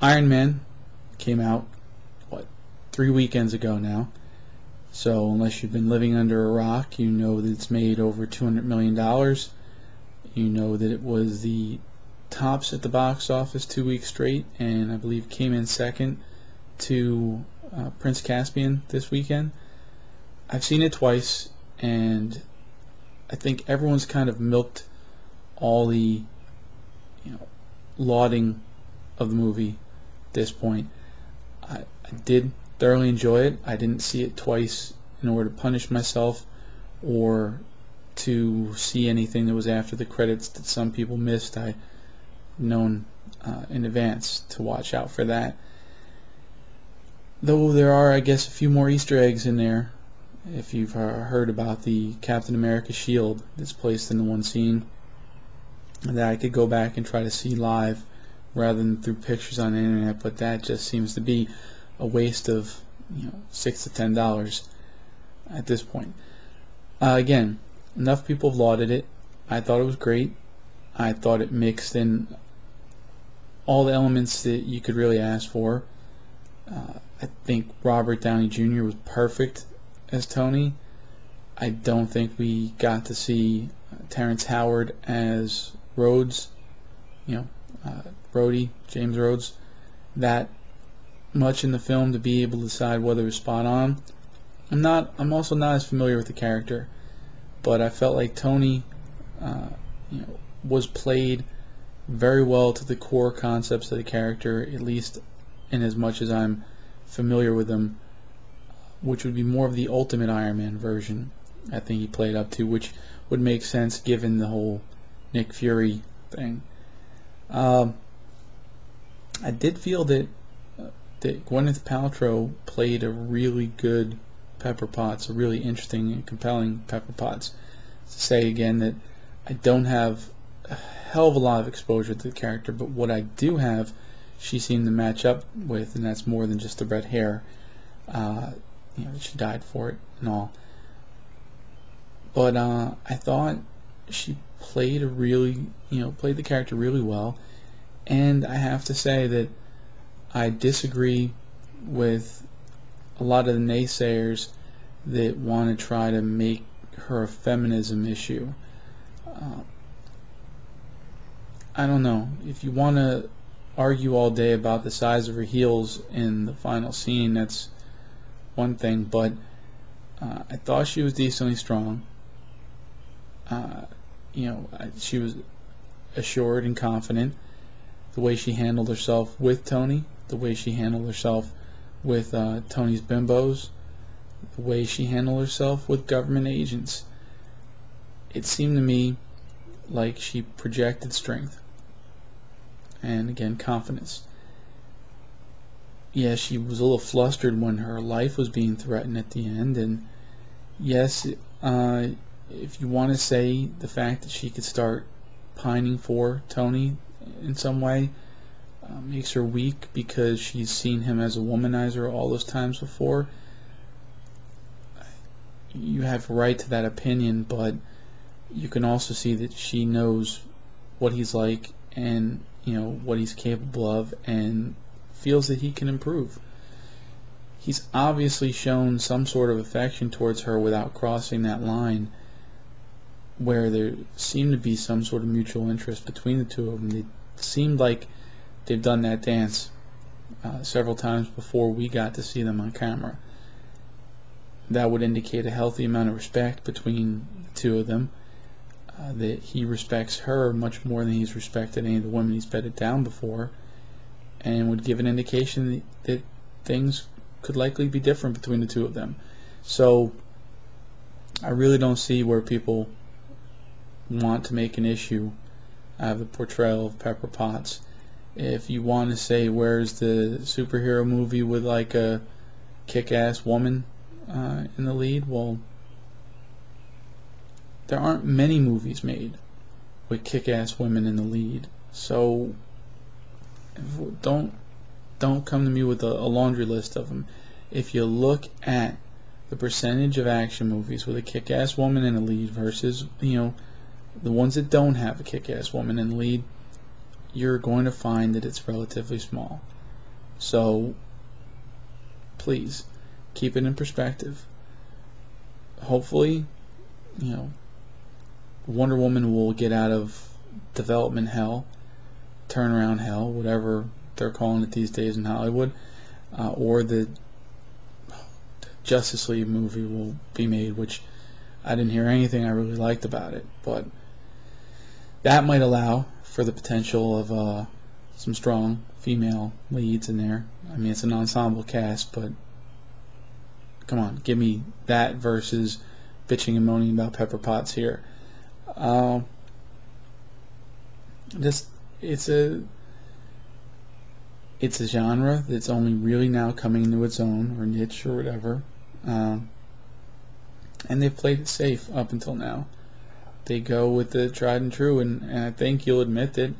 Iron Man came out what three weekends ago now. So unless you've been living under a rock, you know that it's made over two hundred million dollars. You know that it was the tops at the box office two weeks straight, and I believe came in second to uh, Prince Caspian this weekend. I've seen it twice, and I think everyone's kind of milked all the you know lauding of the movie this point. I, I did thoroughly enjoy it. I didn't see it twice in order to punish myself or to see anything that was after the credits that some people missed. I known uh, in advance to watch out for that. Though there are, I guess, a few more Easter eggs in there. If you've heard about the Captain America shield that's placed in the one scene that I could go back and try to see live rather than through pictures on the internet, but that just seems to be a waste of you know six to ten dollars at this point. Uh, again, enough people have lauded it. I thought it was great. I thought it mixed in all the elements that you could really ask for. Uh, I think Robert Downey Jr. was perfect as Tony. I don't think we got to see Terrence Howard as Rhodes, you know, uh, Rhodey, James Rhodes, that much in the film to be able to decide whether it was spot on. I'm not. I'm also not as familiar with the character, but I felt like Tony, uh, you know, was played very well to the core concepts of the character, at least in as much as I'm familiar with them, which would be more of the Ultimate Iron Man version. I think he played up to, which would make sense given the whole Nick Fury thing. Um, I did feel that that Gwyneth Paltrow played a really good Pepper Potts, a really interesting and compelling Pepper Potts. To say again that I don't have a hell of a lot of exposure to the character, but what I do have, she seemed to match up with, and that's more than just the red hair. Uh, you know, she dyed for it and all. But uh, I thought she played a really, you know, played the character really well, and I have to say that I disagree with a lot of the naysayers that want to try to make her a feminism issue. Uh, I don't know. If you want to argue all day about the size of her heels in the final scene, that's one thing, but uh, I thought she was decently strong. Uh, you know, she was assured and confident. The way she handled herself with Tony, the way she handled herself with uh, Tony's bimbos, the way she handled herself with government agents. It seemed to me like she projected strength and again confidence. Yes, she was a little flustered when her life was being threatened at the end, and yes, uh, if you want to say the fact that she could start pining for Tony in some way uh, makes her weak because she's seen him as a womanizer all those times before, you have right to that opinion, but you can also see that she knows what he's like and you know what he's capable of and feels that he can improve. He's obviously shown some sort of affection towards her without crossing that line where there seemed to be some sort of mutual interest between the two of them. It seemed like they've done that dance uh, several times before we got to see them on camera. That would indicate a healthy amount of respect between the two of them uh, that he respects her much more than he's respected any of the women he's bedded down before, and would give an indication that things could likely be different between the two of them. So I really don't see where people want to make an issue out of the portrayal of Pepper Potts. If you want to say where's the superhero movie with like a kick-ass woman uh, in the lead, well, there aren't many movies made with kick-ass women in the lead. So don't don't come to me with a, a, laundry list of them. If you look at the percentage of action movies with a kick-ass woman in the lead versus you know the ones that don't have a kick-ass woman in the lead, you're going to find that it's relatively small. So please keep it in perspective. Hopefully, you know, Wonder Woman will get out of development hell, turnaround hell, whatever they're calling it these days in Hollywood, uh, or the Justice League movie will be made, which I didn't hear anything I really liked about it, but that might allow for the potential of uh, some strong female leads in there. I mean, it's an ensemble cast, but come on, give me that versus bitching and moaning about Pepper Potts here. Uh, just it's a it's a genre that's only really now coming into its own or niche or whatever. Um, and they've played it safe up until now. They go with the tried and true, and, and I think you'll admit that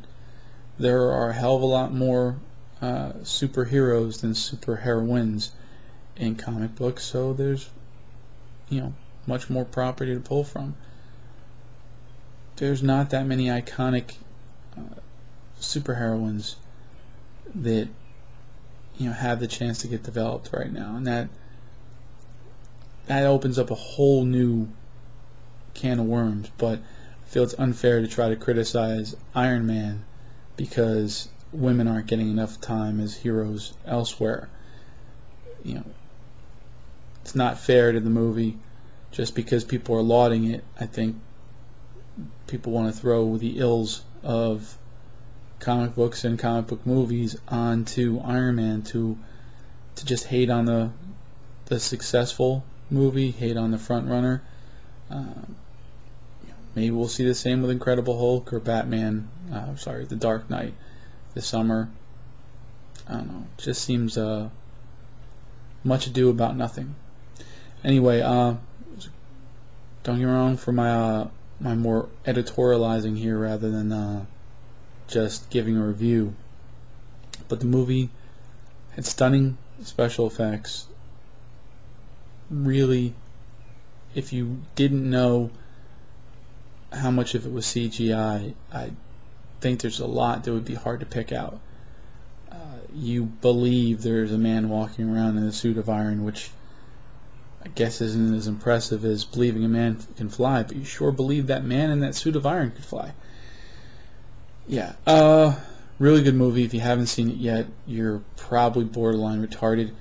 there are a hell of a lot more uh, superheroes than superheroines in comic books, so there's, you know, much more property to pull from. There's not that many iconic uh, superheroines that you know have the chance to get developed right now, and that that opens up a whole new can of worms. But I feel it's unfair to try to criticize Iron Man because women aren't getting enough time as heroes elsewhere. You know, it's not fair to the movie just because people are lauding it. I think people want to throw the ills of comic books and comic book movies onto Iron Man to to just hate on the the successful movie, hate on the front runner. Um, maybe we'll see the same with Incredible Hulk or Batman. Uh, sorry, The Dark Knight this summer. I don't know. It just seems uh, much ado about nothing. Anyway, uh, don't get me wrong for my uh, my more editorializing here rather than uh, just giving a review. But the movie had stunning special effects. Really, if you didn't know how much of it was CGI, I think there's a lot that would be hard to pick out. Uh, you believe there's a man walking around in a suit of iron, which I guess isn't as impressive as believing a man can fly, but you sure believe that man in that suit of iron could fly. Yeah, uh, really good movie. If you haven't seen it yet, you're probably borderline retarded,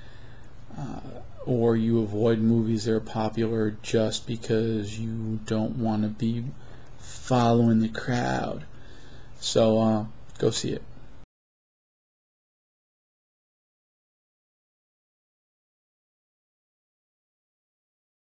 uh, or you avoid movies that are popular just because you don't want to be following the crowd. So, uh, go see it.